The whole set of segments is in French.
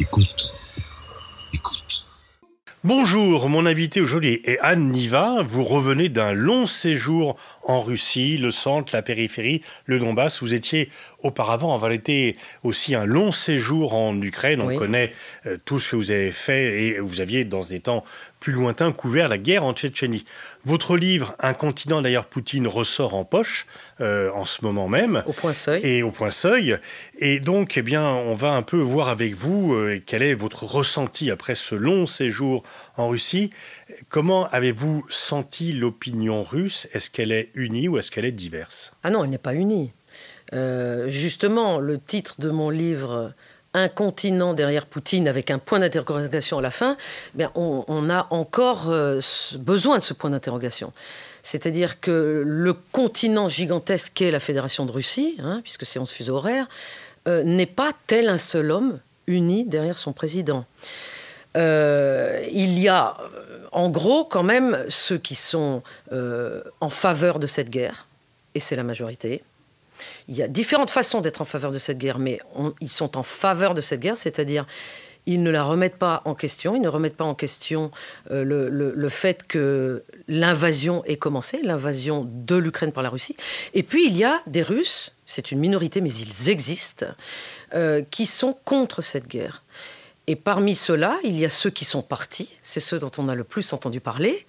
Écoute. Écoute. Bonjour, mon invité aujourd'hui est Anne Niva. Vous revenez d'un long séjour en Russie, le centre, la périphérie, le Donbass. Vous étiez auparavant, en été aussi un long séjour en Ukraine. On Oui. connaît euh, tout ce que vous avez fait et vous aviez, dans des temps plus lointains, couvert la guerre en Tchétchénie. Votre livre, Un continent d'ailleurs Poutine, ressort en poche euh, en ce moment même Au point seuil. et au point seuil. Et donc, eh bien, on va un peu voir avec vous euh, quel est votre ressenti après ce long séjour en Russie. Comment avez-vous senti l'opinion russe? Est-ce qu'elle est unie ou est-ce qu'elle est diverse? Ah non, elle n'est pas unie. Euh, justement, le titre de mon livre, Un continent derrière Poutine, avec un point d'interrogation à la fin, bien, on, a encore euh, besoin de ce point d'interrogation. C'est-à-dire que le continent gigantesque qu'est la Fédération de Russie, hein, puisque c'est 11 fuseaux horaires, euh, n'est pas tel un seul homme uni derrière son président. Euh, il y a, en gros, quand même, ceux qui sont en faveur de cette guerre, et c'est la majorité. Il y a différentes façons d'être en faveur de cette guerre, mais ils sont en faveur de cette guerre, c'est-à-dire ils ne la remettent pas en question, ils ne remettent pas en question euh, le, le- fait que l'invasion ait commencé, l'invasion de l'Ukraine par la Russie. Et puis il y a des Russes, c'est une minorité, mais ils existent, euh, qui sont contre cette guerre. Et parmi ceux-là, il y a ceux qui sont partis, c'est ceux dont on a le plus entendu parler.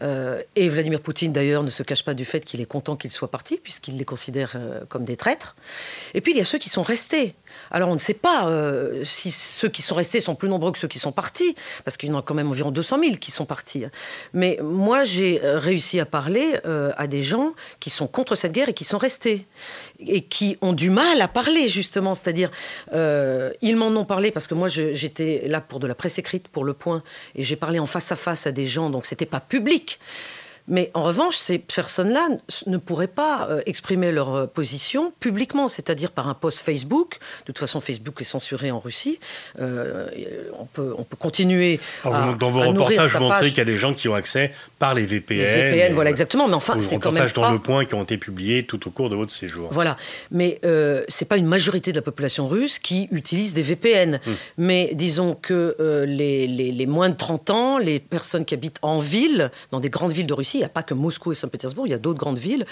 Euh, et Vladimir Poutine, d'ailleurs, ne se cache pas du fait qu'il est content qu'ils soient partis, puisqu'il les considère euh, comme des traîtres. Et puis, il y a ceux qui sont restés. Alors, on ne sait pas euh, si ceux qui sont restés sont plus nombreux que ceux qui sont partis, parce qu'il y en a quand même environ 200 000 qui sont partis. Mais moi, j'ai réussi à parler à des gens qui sont contre cette guerre et qui sont restés. Et qui ont du mal à parler, justement. C'est-à-dire, euh, ils m'en ont parlé parce que moi, j'étais là pour de la presse écrite, pour Le Point, et j'ai parlé en face à face à des gens, donc c'était pas public. Mais en revanche, ces personnes-là ne pourraient pas euh, exprimer leur euh, position publiquement, c'est-à-dire par un post Facebook. De toute façon, Facebook est censuré en Russie. Euh, on, peut, on peut continuer. Alors, à- Dans vos à reportages, vous montrez qu'il y a des gens qui ont accès par les VPN. Les VPN, voilà, exactement. Mais enfin, c'est quand même reportages dans pas... Le Point qui ont été publiés tout au cours de votre séjour. Voilà, mais euh, c'est pas une majorité de la population russe qui utilise des VPN. Mais disons que euh, les, les- les moins de 30 ans, les personnes qui habitent en ville, dans des grandes villes de Russie, il n'y a pas que Moscou et Saint-Pétersbourg, il y a d'autres grandes villes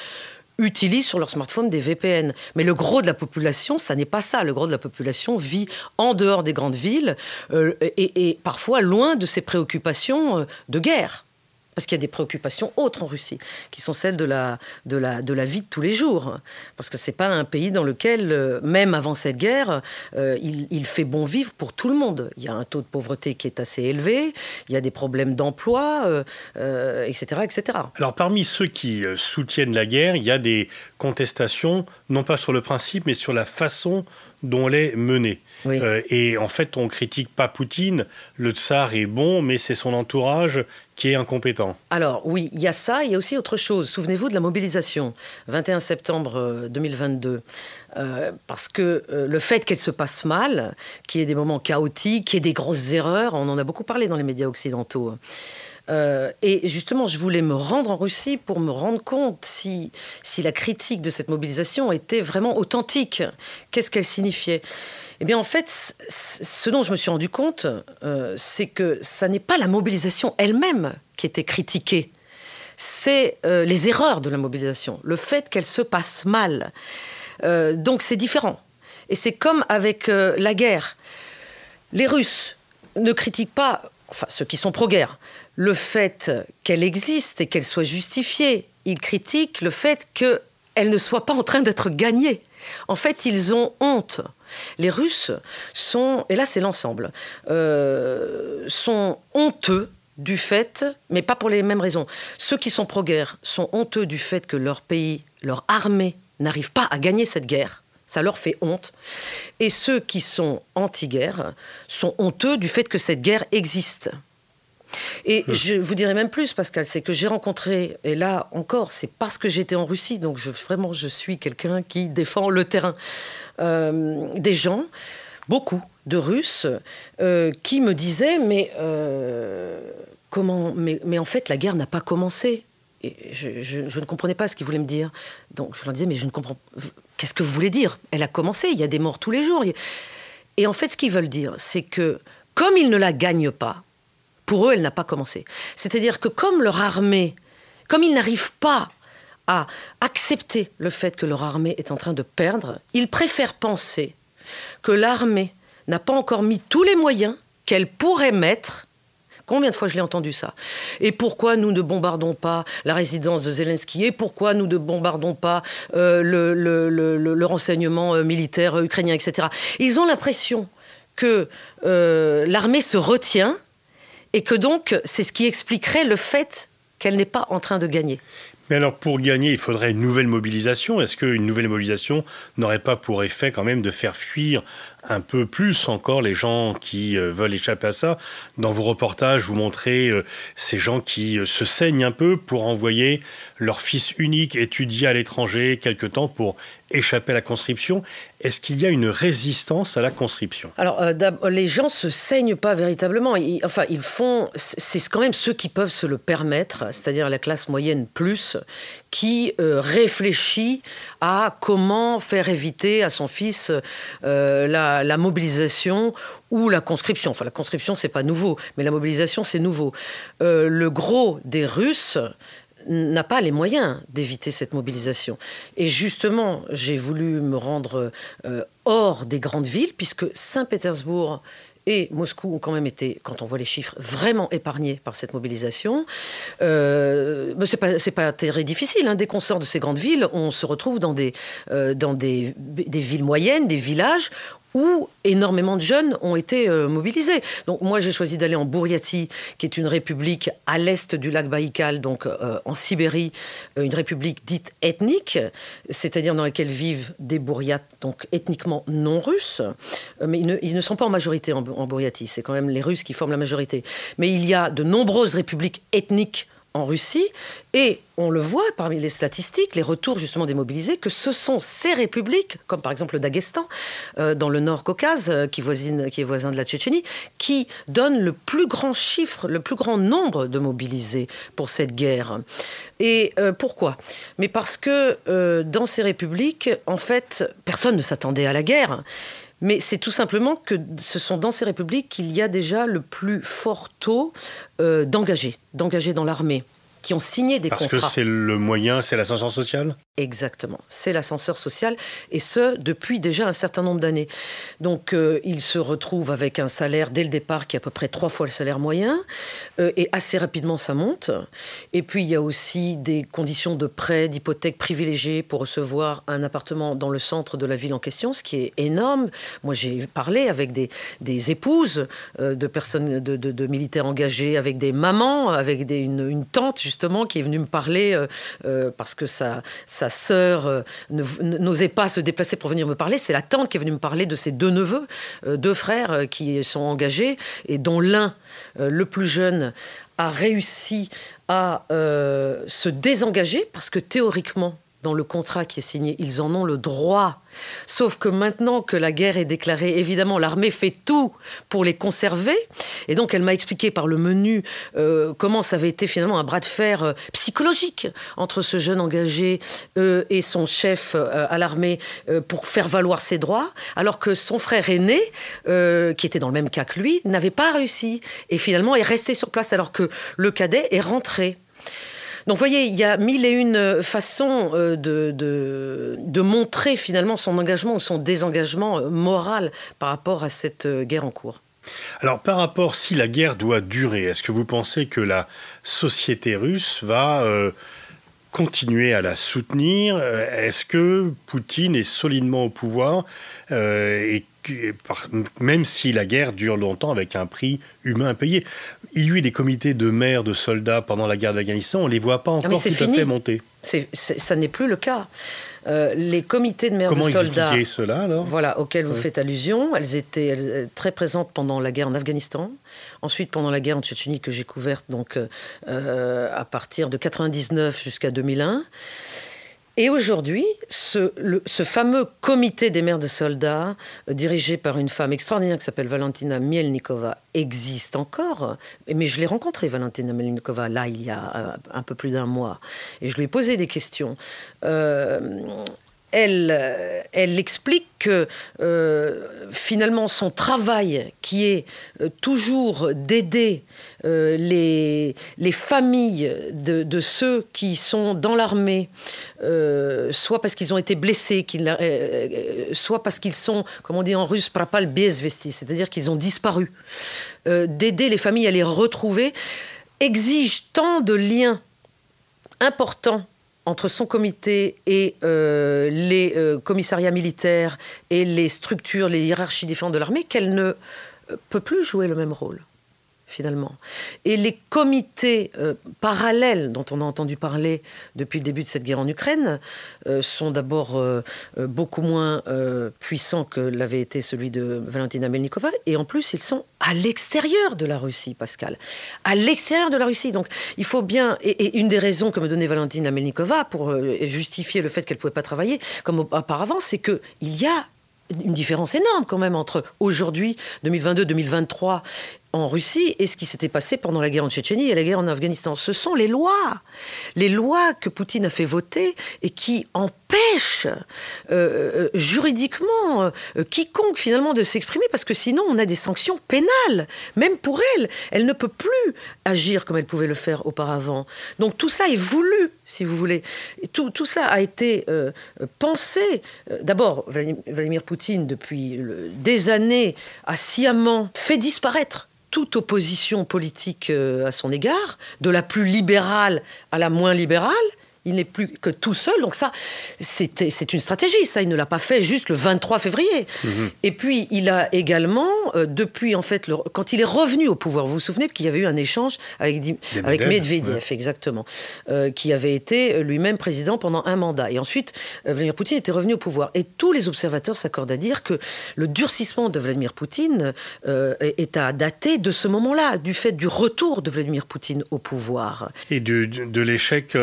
utilisent sur leur smartphone des VPN. Mais le gros de la population, ça n'est pas ça. Le gros de la population vit en dehors des grandes villes euh, et, et parfois loin de ses préoccupations euh, de guerre. Parce qu'il y a des préoccupations autres en Russie, qui sont celles de la, de la, de la vie de tous les jours. Parce que ce n'est pas un pays dans lequel, euh, même avant cette guerre, euh, il, il fait bon vivre pour tout le monde. Il y a un taux de pauvreté qui est assez élevé, il y a des problèmes d'emploi, euh, euh, etc., etc. Alors, parmi ceux qui soutiennent la guerre, il y a des contestations, non pas sur le principe, mais sur la façon dont elle est menée. Oui. Euh, et en fait, on critique pas Poutine, le tsar est bon, mais c'est son entourage qui est incompétent. Alors oui, il y a ça, il y a aussi autre chose. Souvenez-vous de la mobilisation, 21 septembre euh, 2022. Euh, parce que euh, le fait qu'elle se passe mal, qu'il y ait des moments chaotiques, qu'il y ait des grosses erreurs, on en a beaucoup parlé dans les médias occidentaux. Euh, et justement, je voulais me rendre en Russie pour me rendre compte si, si la critique de cette mobilisation était vraiment authentique. Qu'est-ce qu'elle signifiait? Eh bien, en fait, ce dont je me suis rendu compte, euh, c'est que ça n'est pas la mobilisation elle-même qui était critiquée. C'est euh, les erreurs de la mobilisation, le fait qu'elle se passe mal. Euh, donc, c'est différent. Et c'est comme avec la guerre. Les Russes ne critiquent pas, enfin ceux qui sont pro-guerre, le fait qu'elle existe et qu'elle soit justifiée. Ils critiquent le fait qu'elle ne soit pas en train d'être gagnée. En fait, ils ont honte. Les Russes sont, et là c'est l'ensemble, euh, sont honteux du fait, mais pas pour les mêmes raisons. Ceux qui sont pro-guerre sont honteux du fait que leur pays, leur armée n'arrive pas à gagner cette guerre. Ça leur fait honte. Et ceux qui sont anti-guerre sont honteux du fait que cette guerre existe. Et je vous dirais même plus, Pascal, c'est que j'ai rencontré, et là encore, c'est parce que j'étais en Russie, donc je, vraiment je suis quelqu'un qui défend le terrain, des gens, beaucoup de Russes, euh, qui me disaient, mais euh, comment, mais, en fait la guerre n'a pas commencé. Et je, je- je ne comprenais pas ce qu'ils voulaient me dire. Donc je leur disais, mais je ne comprends. Qu'est-ce que vous voulez dire? Elle a commencé, il y a des morts tous les jours. Et en fait, ce qu'ils veulent dire, c'est que comme ils ne la gagnent pas, pour eux, elle n'a pas commencé. C'est-à-dire que comme leur armée, comme ils n'arrivent pas à accepter le fait que leur armée est en train de perdre, ils préfèrent penser que l'armée n'a pas encore mis tous les moyens qu'elle pourrait mettre Combien de fois je l'ai entendu ça? Et pourquoi nous ne bombardons pas la résidence de Zelensky? Et pourquoi nous ne bombardons pas euh, le, renseignement euh, militaire ukrainien, etc. Ils ont l'impression que euh, l'armée se retient et que donc c'est ce qui expliquerait le fait qu'elle n'est pas en train de gagner. Mais alors pour gagner, il faudrait une nouvelle mobilisation. Est-ce qu'une nouvelle mobilisation n'aurait pas pour effet quand même de faire fuir un peu plus encore les gens qui euh, veulent échapper à ça? Dans vos reportages, vous montrez euh, ces gens qui euh, se saignent un peu pour envoyer leur fils unique étudier à l'étranger quelque temps pour échapper à la conscription. Est-ce qu'il y a une résistance à la conscription? Alors, les gens se saignent pas véritablement. enfin, ils font. C'est quand même ceux qui peuvent se le permettre, c'est-à-dire la classe moyenne plus, qui réfléchit à comment faire éviter à son fils la la, mobilisation ou la conscription. Enfin, la conscription, c'est pas nouveau, mais la mobilisation, c'est nouveau. Euh, le gros des Russes n'a pas les moyens d'éviter cette mobilisation. Et justement, j'ai voulu me rendre euh, hors des grandes villes, puisque Saint-Pétersbourg et Moscou ont quand même été, quand on voit les chiffres, vraiment épargnés par cette mobilisation. Euh, mais c'est pas, très difficile. Hein. Dès qu'on sort de ces grandes villes, on se retrouve dans des, euh, dans des, des villes moyennes, des villages où énormément de jeunes ont été euh, mobilisés. Donc moi j'ai choisi d'aller en Bouriatie, qui est une république à l'est du lac Baïkal, donc euh, en Sibérie, euh, une république dite ethnique, c'est-à-dire dans laquelle vivent des Bouriates, donc ethniquement non russes, mais ils ne, sont pas en majorité en, en c'est quand même les Russes qui forment la majorité. Mais il y a de nombreuses républiques ethniques en Russie. Et on le voit parmi les statistiques, les retours justement des mobilisés, que ce sont ces républiques, comme par exemple le Daghestan, euh, dans le Nord-Caucase, euh, qui, qui est voisin de la Tchétchénie, qui donnent le plus grand chiffre, le plus grand nombre de mobilisés pour cette guerre. Et euh, pourquoi? Mais parce que dans ces républiques, en fait, personne ne s'attendait à la guerre. Mais c'est tout simplement que ce sont dans ces républiques qu'il y a déjà le plus fort taux euh, d'engagés, d'engagés dans l'armée qui ont signé des contrats. Parce que c'est le moyen, c'est l'ascenseur social Exactement, c'est l'ascenseur social, et ce, depuis déjà un certain nombre d'années. Donc, euh, il se retrouve avec un salaire dès le départ qui est à peu près trois fois le salaire moyen, euh, et assez rapidement ça monte. Et puis, il y a aussi des conditions de prêt, d'hypothèque privilégiées pour recevoir un appartement dans le centre de la ville en question, ce qui est énorme. Moi, j'ai parlé avec des, des épouses euh, de personnes, de, de, militaires engagés, avec des mamans, avec des, une, une tante, justement, qui est venue me parler euh, euh, parce que sa, sa sœur euh, n'osait pas se déplacer pour venir me parler. C'est la tante qui est venue me parler de ses deux neveux, deux frères qui sont engagés et dont l'un, le plus jeune, a réussi à se désengager parce que théoriquement, dans le contrat qui est signé, ils en ont le droit. Sauf que maintenant que la guerre est déclarée, évidemment, l'armée fait tout pour les conserver. Et donc, elle m'a expliqué par le menu euh, comment ça avait été finalement un bras de fer euh, psychologique entre ce jeune engagé euh, et son chef à l'armée pour faire valoir ses droits, alors que son frère aîné, qui était dans le même cas que lui, n'avait pas réussi. Et finalement, est resté sur place alors que le cadet est rentré. Donc vous voyez, il y a mille et une façons euh, de, de, montrer finalement son engagement ou son désengagement euh, moral par rapport à cette euh, guerre en cours. Alors par rapport, si la guerre doit durer, est-ce que vous pensez que la société russe va continuer à la soutenir? Est-ce que Poutine est solidement au pouvoir? Même si la guerre dure longtemps avec un prix humain payé. Il y a eu des comités de maires, de soldats pendant la guerre d'Afghanistan, on ne les voit pas encore tout à fait monter. ça n'est plus le cas. Euh, les comités de maires Comment de soldats, cela alors? Voilà, auxquels vous faites allusion, elles étaient très présentes pendant la guerre en Afghanistan, ensuite pendant la guerre en Tchétchénie que j'ai couverte donc euh, à partir de 99 jusqu'à 2001. Et aujourd'hui, ce, fameux comité des mères de soldats, euh, dirigé par une femme extraordinaire qui s'appelle Valentina Mielnikova, existe encore. Mais je l'ai rencontré, Valentina Mielnikova, là, il y a euh, un peu plus d'un mois. Et je lui ai posé des questions. Euh, elle, euh, elle explique que euh, finalement son travail, qui est euh, toujours d'aider les, les, familles de, ceux qui sont dans l'armée, soit parce qu'ils ont été blessés, soit parce qu'ils sont, comme on dit en russe, prapal bezvesti, c'est-à-dire qu'ils ont disparu, d'aider les familles à les retrouver, exige tant de liens importants entre son comité et euh, les euh, commissariats militaires et les structures, les hiérarchies différentes de l'armée, qu'elle ne euh, peut plus jouer le même rôle finalement. Et les comités euh, parallèles dont on a entendu parler depuis le début de cette guerre en Ukraine euh, sont d'abord euh, beaucoup moins puissants que l'avait été celui de Valentina Melnikova, et en plus ils sont à l'extérieur de la Russie, Pascal. À l'extérieur de la Russie. Donc il faut bien, et, une des raisons que me donnait Valentina Melnikova pour justifier le fait qu'elle ne pouvait pas travailler comme auparavant, c'est qu'il y a une différence énorme quand même entre aujourd'hui, 2022-2023, en Russie et ce qui s'était passé pendant la guerre en Tchétchénie et la guerre en Afghanistan. Ce sont les lois, les lois que Poutine a fait voter et qui empêchent euh, euh, juridiquement euh, quiconque finalement de s'exprimer parce que sinon on a des sanctions pénales, même pour elle. Elle ne peut plus agir comme elle pouvait le faire auparavant. Donc tout ça est voulu, si vous voulez. Tout, tout ça a été pensé. D'abord, Vladimir Poutine, depuis des années, a sciemment fait disparaître toute opposition politique à son égard, de la plus libérale à la moins libérale, il n'est plus que tout seul. Donc ça, c'est une stratégie. Ça, il ne l'a pas fait juste le 23 février. Mhm. Et puis, il a également, euh, depuis en fait, quand il est revenu au pouvoir, vous vous souvenez qu'il y avait eu un échange avec, avec Medvedev, exactement, euh, qui avait été euh, lui-même président pendant un mandat. Et ensuite, Vladimir Poutine était revenu au pouvoir. Et tous les observateurs s'accordent à dire que le durcissement de Vladimir Poutine est à dater de ce moment-là, du fait du retour de Vladimir Poutine au pouvoir. Et de, de l'échec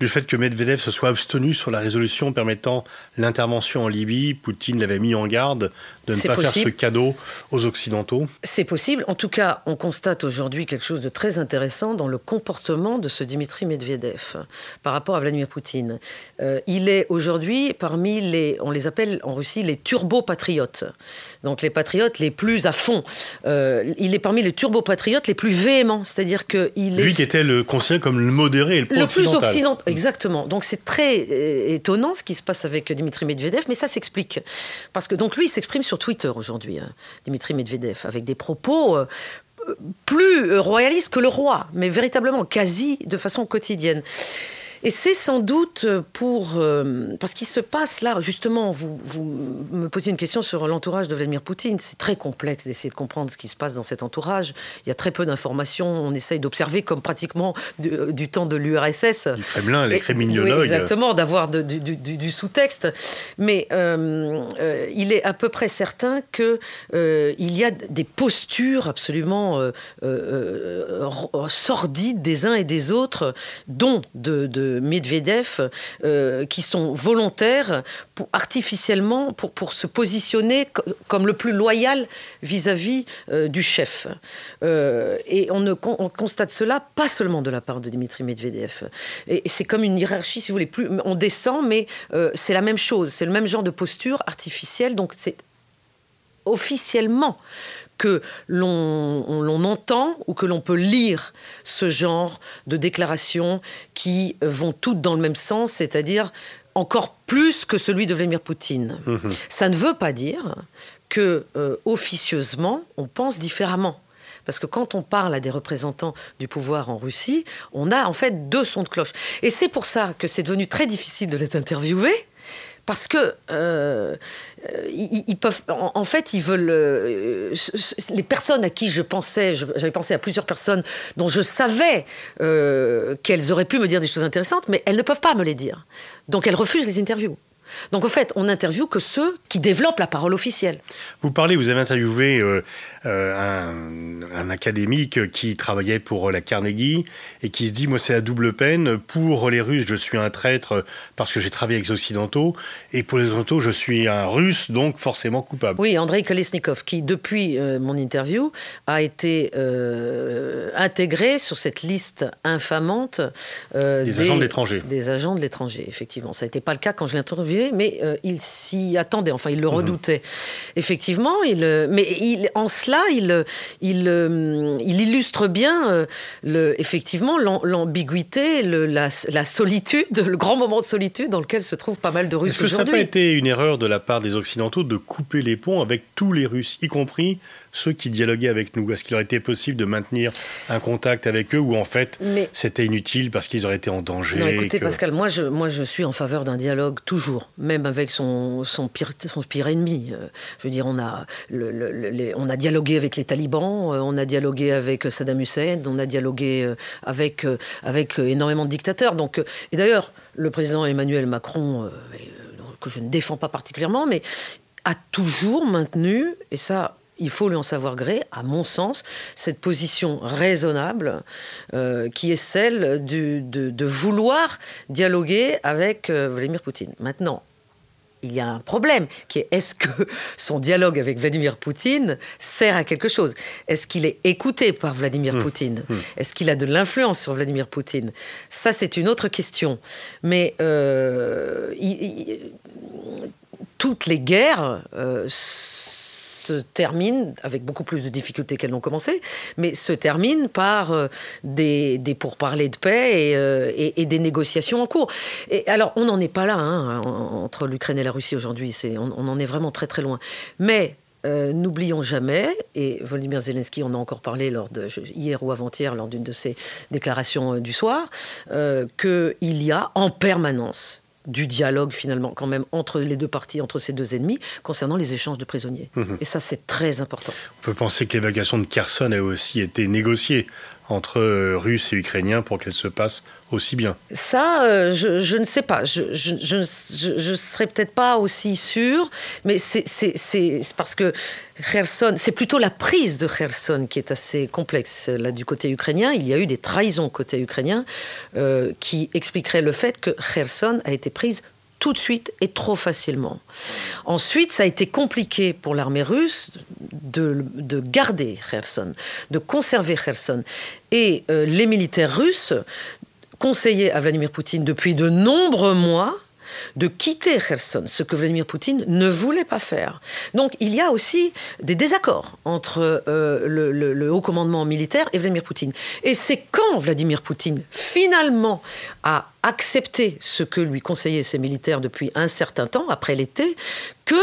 du fait que Medvedev se soit abstenu sur la résolution permettant l'intervention en Libye, Poutine l'avait mis en garde de ne pas faire ce cadeau aux Occidentaux C'est possible. En tout cas, on constate aujourd'hui quelque chose de très intéressant dans le comportement de ce Dimitri Medvedev par rapport à Vladimir Poutine. Euh, il est aujourd'hui parmi les, on les appelle en Russie les turbo-patriotes. Donc les patriotes les plus à fond. Euh, il est parmi les turbo-patriotes les plus véhéments. C'est-à-dire qu'il est... Lui qui était le conseiller comme le modéré et le, le plus occidental. Exactement. Donc c'est très euh, étonnant ce qui se passe avec Dimitri Medvedev, mais ça s'explique. Parce que donc lui, il s'exprime sur Twitter aujourd'hui, hein, Dimitri Medvedev, avec des propos euh, plus royalistes que le roi, mais véritablement quasi de façon quotidienne. Et c'est sans doute pour... Euh, parce qu'il se passe là, justement, vous, vous me posez une question sur l'entourage de Vladimir Poutine. C'est très complexe d'essayer de comprendre ce qui se passe dans cet entourage. Il y a très peu d'informations. On essaye d'observer comme pratiquement du, temps de l'URSS. Du Kremlin, les criminologues. exactement, d'avoir du, du sous-texte. Mais euh, euh, il est à peu près certain qu'il il y a des postures absolument sordides des uns et des autres, dont de Medvedev euh, qui sont volontaires artificiellement pour, pour se positionner comme le plus loyal vis-à-vis euh, du chef. Euh, et on, ne, constate cela pas seulement de la part de Dimitri Medvedev. Et, c'est comme une hiérarchie, si vous voulez, plus, on descend, mais c'est la même chose, c'est le même genre de posture artificielle, donc c'est officiellement que l'on entend ou que l'on peut lire ce genre de déclarations qui vont toutes dans le même sens, c'est-à-dire encore plus que celui de Vladimir Poutine. Mhm. Ça ne veut pas dire que euh, officieusement on pense différemment. Parce que quand on parle à des représentants du pouvoir en Russie, on a en fait deux sons de cloche. Et c'est pour ça que c'est devenu très difficile de les interviewer, parce que euh, ils, peuvent, en, fait, ils veulent euh, les personnes à qui je pensais, j'avais pensé à plusieurs personnes dont je savais euh, qu'elles auraient pu me dire des choses intéressantes, mais elles ne peuvent pas me les dire. Donc elles refusent les interviews. Donc en fait, on n'interviewe que ceux qui développent la parole officielle. Vous parlez, vous avez interviewé euh, euh, un, académique qui travaillait pour la Carnegie et qui se dit, moi c'est la double peine, pour les Russes je suis un traître parce que j'ai travaillé avec les Occidentaux, et pour les Occidentaux je suis un Russe, donc forcément coupable. Oui, Andrei Kolesnikov, qui depuis euh, mon interview a été intégré sur cette liste infamante des, agents de l'étranger. Des agents de l'étranger, effectivement. Ça n'était pas le cas quand je l'ai interviewé arriver, mais euh, il s'y attendait, enfin il le mhm. redoutait. Effectivement, il, euh, mais il, en cela, il, il, il illustre bien le, effectivement l'ambiguïté, la, la, solitude, le grand moment de solitude dans lequel se trouvent pas mal de Russes aujourd'hui. Est-ce que ça n'a pas été une erreur de la part des Occidentaux de couper les ponts avec tous les Russes, y compris ceux qui dialoguaient avec nous? Est-ce qu'il aurait été possible de maintenir un contact avec eux ou en fait c'était inutile parce qu'ils auraient été en danger Non, écoutez Pascal, moi je, moi je suis en faveur d'un dialogue toujours, même avec son, son, pire, son pire ennemi. Euh, je veux dire, on a, on a dialogué avec les talibans, euh, on a dialogué avec Saddam Hussein, on a dialogué euh, avec, avec énormément de dictateurs. Donc, et d'ailleurs, le président Emmanuel Macron, que je ne défends pas particulièrement, mais a toujours maintenu, et ça il faut lui en savoir gré, à mon sens, cette position raisonnable euh, qui est celle de, vouloir dialoguer avec euh, Vladimir Poutine. Maintenant, il y a un problème qui est est-ce que son dialogue avec Vladimir Poutine sert à quelque chose? Est-ce qu'il est écouté par Vladimir mmh. Poutine? Mmh. Est-ce qu'il a de l'influence sur Vladimir Poutine? Ça, c'est une autre question. Mais euh, toutes les guerres se terminent, avec beaucoup plus de difficultés qu'elles n'ont commencé, mais se terminent par euh, des, des, pourparlers de paix euh, et, des négociations en cours. Et alors, on n'en est pas là hein, entre l'Ukraine et la Russie aujourd'hui, on, en est vraiment très très loin. Mais euh, n'oublions jamais, et Volodymyr Zelensky en a encore parlé hier ou avant-hier lors d'une de ses déclarations du soir, qu'il y a en permanence du dialogue finalement quand même entre les deux parties, entre ces deux ennemis, concernant les échanges de prisonniers. Mhm. Et ça, c'est très important. On peut penser que l'évacuation de Kherson a aussi été négociée entre euh, Russes et Ukrainiens pour qu'elle se passe aussi bien Ça, euh, je, ne sais pas. Je ne serais peut-être pas aussi sûr, mais c'est parce que Kherson, c'est plutôt la prise de Kherson qui est assez complexe. Là, du côté ukrainien, il y a eu des trahisons côté ukrainien euh, qui expliqueraient le fait que Kherson a été prise tout de suite et trop facilement. Ensuite, ça a été compliqué pour l'armée russe de, garder Kherson, de conserver Kherson. Et euh, les militaires russes conseillaient à Vladimir Poutine depuis de nombreux mois de quitter Kherson, ce que Vladimir Poutine ne voulait pas faire. Donc il y a aussi des désaccords entre euh, le, haut commandement militaire et Vladimir Poutine. Et c'est quand Vladimir Poutine finalement a accepté ce que lui conseillaient ses militaires depuis un certain temps, après l'été, que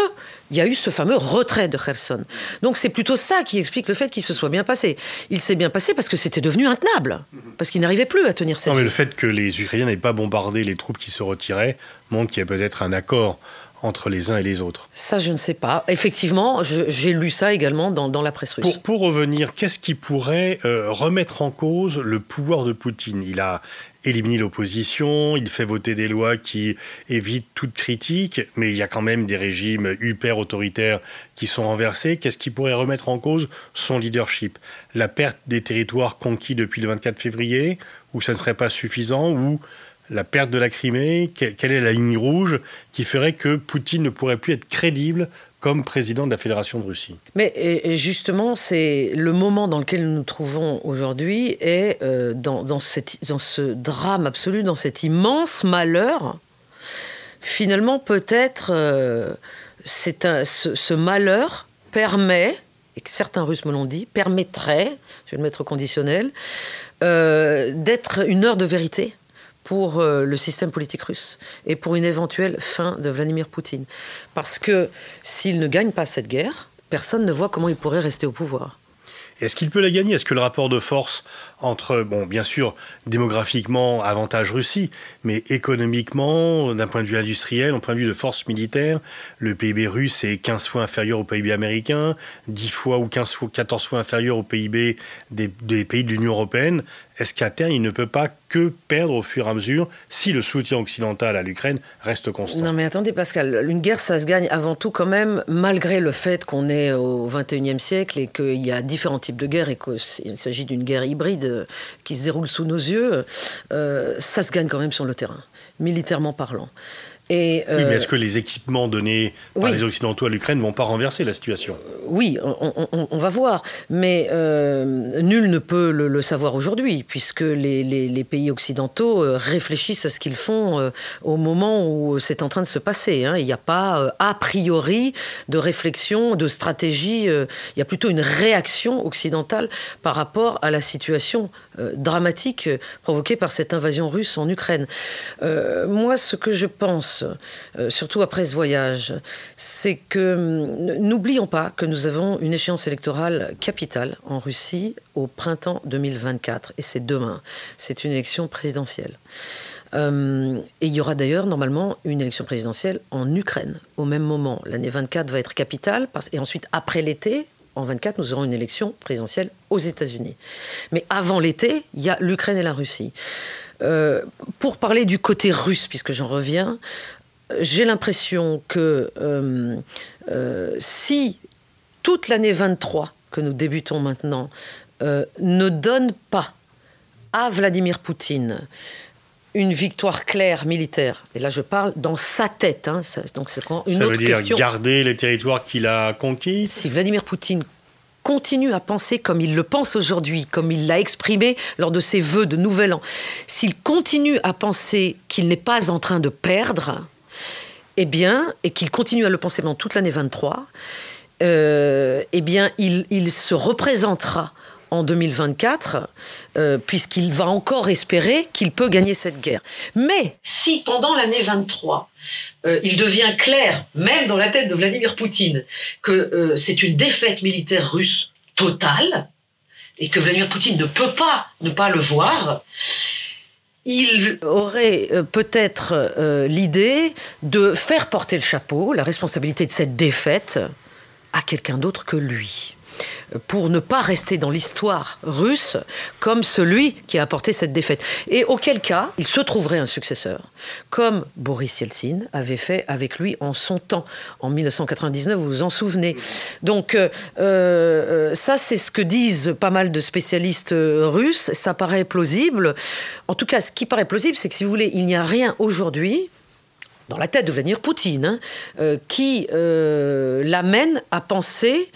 il y a eu ce fameux retrait de Kherson. Donc c'est plutôt ça qui explique le fait qu'il se soit bien passé. Il s'est bien passé parce que c'était devenu intenable, parce qu'il n'arrivait plus à tenir cette. Non, mais le fait que les Ukrainiens n'aient pas bombardé les troupes qui se retiraient montre qu'il y a peut-être un accord entre les uns et les autres. Ça, je ne sais pas. Effectivement, j'ai lu ça également dans, la presse russe. Pour, revenir, qu'est-ce qui pourrait euh, remettre en cause le pouvoir de Poutine? Il a éliminer l'opposition, il fait voter des lois qui évitent toute critique, mais il y a quand même des régimes hyper autoritaires qui sont renversés. Qu'est-ce qui pourrait remettre en cause son leadership? La perte des territoires conquis depuis le 24 février, ou ça ne serait pas suffisant, ou la perte de la Crimée, quelle est la ligne rouge qui ferait que Poutine ne pourrait plus être crédible comme président de la Fédération de Russie. Mais justement, c'est le moment dans lequel nous nous trouvons aujourd'hui et euh, dans, dans, ce drame absolu, dans cet immense malheur. Finalement, peut-être, euh, un, ce, malheur permet, et que certains Russes me l'ont dit, permettrait, je vais le mettre au conditionnel, euh, d'être une heure de vérité pour euh, le système politique russe et pour une éventuelle fin de Vladimir Poutine. Parce que s'il ne gagne pas cette guerre, personne ne voit comment il pourrait rester au pouvoir. Est-ce qu'il peut la gagner? Est-ce que le rapport de force entre, bon, bien sûr, démographiquement, avantage Russie, mais économiquement, d'un point de vue industriel, d'un point de vue de force militaire, le PIB russe est 15 fois inférieur au PIB américain, 10 fois ou 15 fois, 14 fois inférieur au PIB des, pays de l'Union européenne? Est-ce qu'à terme, il ne peut pas que perdre au fur et à mesure si le soutien occidental à l'Ukraine reste constant? Non mais attendez Pascal, une guerre ça se gagne avant tout quand même, malgré le fait qu'on est au 21e siècle et qu'il y a différents de guerres et qu'il s'agit d'une guerre hybride qui se déroule sous nos yeux, euh, ça se gagne quand même sur le terrain, militairement parlant. Et, oui, mais est-ce que les équipements donnés par les Occidentaux à l'Ukraine ne vont pas renverser la situation? Oui, on, va voir. Mais nul ne peut le, savoir aujourd'hui, puisque les, les, pays occidentaux réfléchissent à ce qu'ils font au moment où c'est en train de se passer. Hein. Il n'y a pas, a priori, de réflexion, de stratégie. il y a plutôt une réaction occidentale par rapport à la situation dramatique provoquée par cette invasion russe en Ukraine. moi, ce que je pense, euh, surtout après ce voyage, c'est que n'oublions pas que nous avons une échéance électorale capitale en Russie au printemps 2024, et c'est demain. C'est une élection présidentielle. Et il y aura d'ailleurs normalement une élection présidentielle en Ukraine au même moment. L'année 24 va être capitale, et ensuite après l'été, en 24, nous aurons une élection présidentielle aux États-Unis. Mais avant l'été, il y a l'Ukraine et la Russie. Euh, pour parler du côté russe, puisque j'en reviens, j'ai l'impression que euh, euh, si toute l'année 23 que nous débutons maintenant ne donne pas à Vladimir Poutine une victoire claire militaire, et là je parle dans sa tête, hein, donc c'est une ça veut dire garder les territoires qu'il a conquis? Si Vladimir Poutine continue à penser comme il le pense aujourd'hui, comme il l'a exprimé lors de ses vœux de Nouvel An, s'il continue à penser qu'il n'est pas en train de perdre, eh bien, et qu'il continue à le penser pendant toute l'année 23, euh, eh bien, il, il, se représentera en 2024, euh, puisqu'il va encore espérer qu'il peut gagner cette guerre. Mais si pendant l'année 23, euh, il devient clair, même dans la tête de Vladimir Poutine, que euh, c'est une défaite militaire russe totale, et que Vladimir Poutine ne peut pas ne pas le voir, il aurait peut-être l'idée de faire porter le chapeau, la responsabilité de cette défaite, à quelqu'un d'autre que lui pour ne pas rester dans l'histoire russe comme celui qui a apporté cette défaite. Et auquel cas, il se trouverait un successeur, comme Boris Yeltsin avait fait avec lui en son temps, en 1999, vous vous en souvenez. Donc euh, euh, ça, c'est ce que disent pas mal de spécialistes euh, russes, ça paraît plausible. En tout cas, ce qui paraît plausible, c'est que si vous voulez, il n'y a rien aujourd'hui dans la tête de Vladimir Poutine, hein, qui l'amène à penser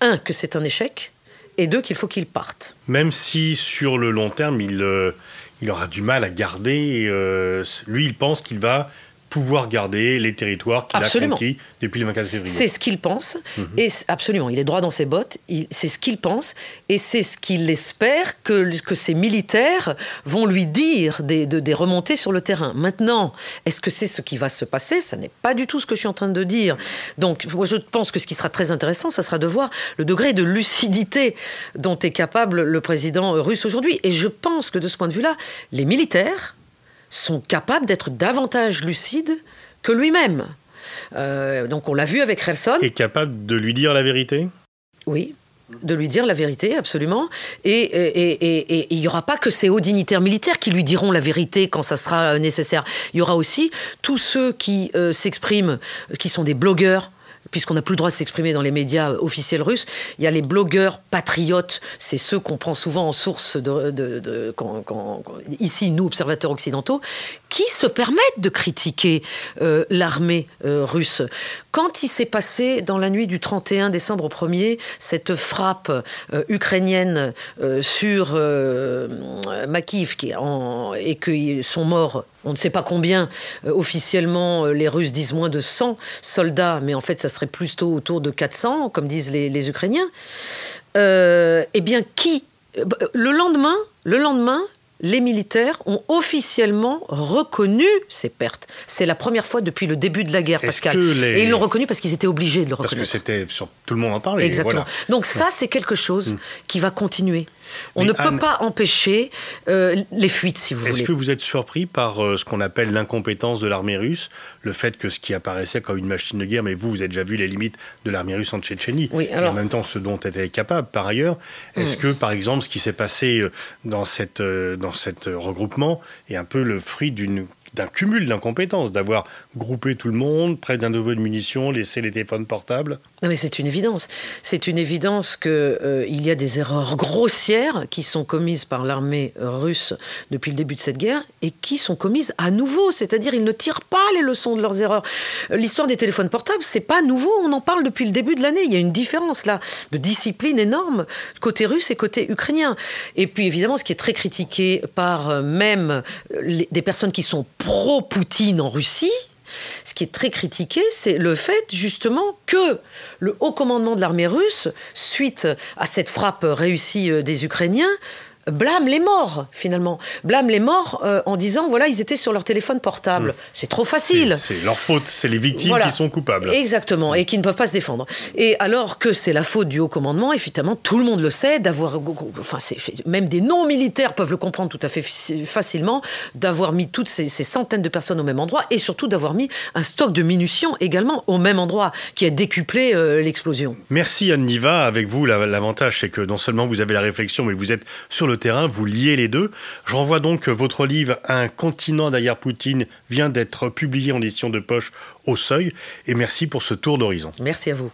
un, que c'est un échec, et deux, qu'il faut qu'il parte. Même si sur le long terme, il, euh, il aura du mal à garder, euh, lui, il pense qu'il va pouvoir garder les territoires qu'il a conquis depuis le 24 février. C'est ce qu'il pense, mhm. et absolument, il est droit dans ses bottes, c'est ce qu'il pense, et c'est ce qu'il espère que, que ses militaires vont lui dire des, des remontées sur le terrain. Maintenant, est-ce que c'est ce qui va se passer? Ça n'est pas du tout ce que je suis en train de dire. Donc, moi, je pense que ce qui sera très intéressant, ça sera de voir le degré de lucidité dont est capable le président russe aujourd'hui. Et je pense que de ce point de vue-là, les militaires, sont capables d'être davantage lucides que lui-même. Euh, donc on l'a vu avec Kherson. Et capable de lui dire la vérité? Oui, de lui dire la vérité, absolument. Et il n'y aura pas que ces hauts dignitaires militaires qui lui diront la vérité quand ça sera nécessaire. Il y aura aussi tous ceux qui euh, s'expriment, qui sont des blogueurs, puisqu'on n'a plus le droit de s'exprimer dans les médias officiels russes, il y a les blogueurs patriotes, c'est ceux qu'on prend souvent en source ici, nous, observateurs occidentaux, qui se permettent de critiquer euh, l'armée euh, russe. Quand il s'est passé dans la nuit du 31 décembre au 1er cette frappe euh, ukrainienne sur Makiv qui, et qu'ils sont morts on ne sait pas combien officiellement les Russes disent moins de 100 soldats, mais en fait ça serait plutôt autour de 400, comme disent les, Ukrainiens. eh bien, qui le lendemain, le lendemain, les militaires ont officiellement reconnu ces pertes. C'est la première fois depuis le début de la guerre, Pascal. Et ils l'ont reconnu parce qu'ils étaient obligés de le reconnaître. Parce que c'était sur tout le monde en parlait. Exactement. Donc ça, c'est quelque chose mm. qui va continuer. On ne peut pas empêcher euh, les fuites, si vous voulez. Est-ce que vous êtes surpris par euh, ce qu'on appelle l'incompétence de l'armée russe Le fait que ce qui apparaissait comme une machine de guerre, mais vous, vous avez déjà vu les limites de l'armée russe en Tchétchénie, et en même temps ce dont elle était capable par ailleurs. Est-ce mm. que, par exemple, ce qui s'est passé euh, dans, cette, dans cet regroupement est un peu le fruit d'une d'un cumul d'incompétences, d'avoir groupé tout le monde, près d'un dépôt de munitions, laissé les téléphones portables non mais c'est une évidence. C'est une évidence qu'il euh, y a des erreurs grossières qui sont commises par l'armée russe depuis le début de cette guerre et qui sont commises à nouveau. C'est-à-dire ils ne tirent pas les leçons de leurs erreurs. L'histoire des téléphones portables, c'est pas nouveau. On en parle depuis le début de l'année. Il y a une différence là de discipline énorme côté russe et côté ukrainien. Et puis évidemment, ce qui est très critiqué par euh, même des personnes qui sont pro-Poutine en Russie, ce qui est très critiqué, c'est le fait justement que le haut commandement de l'armée russe, suite à cette frappe réussie euh, des Ukrainiens, blâme les morts, finalement. Blâme les morts euh, en disant, voilà, ils étaient sur leur téléphone portable. Hmm. C'est trop facile. C'est leur faute, c'est les victimes qui sont coupables. Exactement, et qui ne peuvent pas se défendre. Et alors que c'est la faute du haut commandement, évidemment, tout le monde le sait, d'avoir... Enfin, même des non-militaires peuvent le comprendre tout à fait facilement, d'avoir mis toutes ces, centaines de personnes au même endroit, et surtout d'avoir mis un stock de munitions également au même endroit, qui a décuplé euh, l'explosion. Merci Anne Niva. Avec vous, l'avantage, c'est que non seulement vous avez la réflexion, mais vous êtes sur le terrain, vous liez les deux. Je renvoie donc votre livre Un continent derrière Poutine vient d'être publié en édition de poche au seuil. Et merci pour ce tour d'horizon. Merci à vous.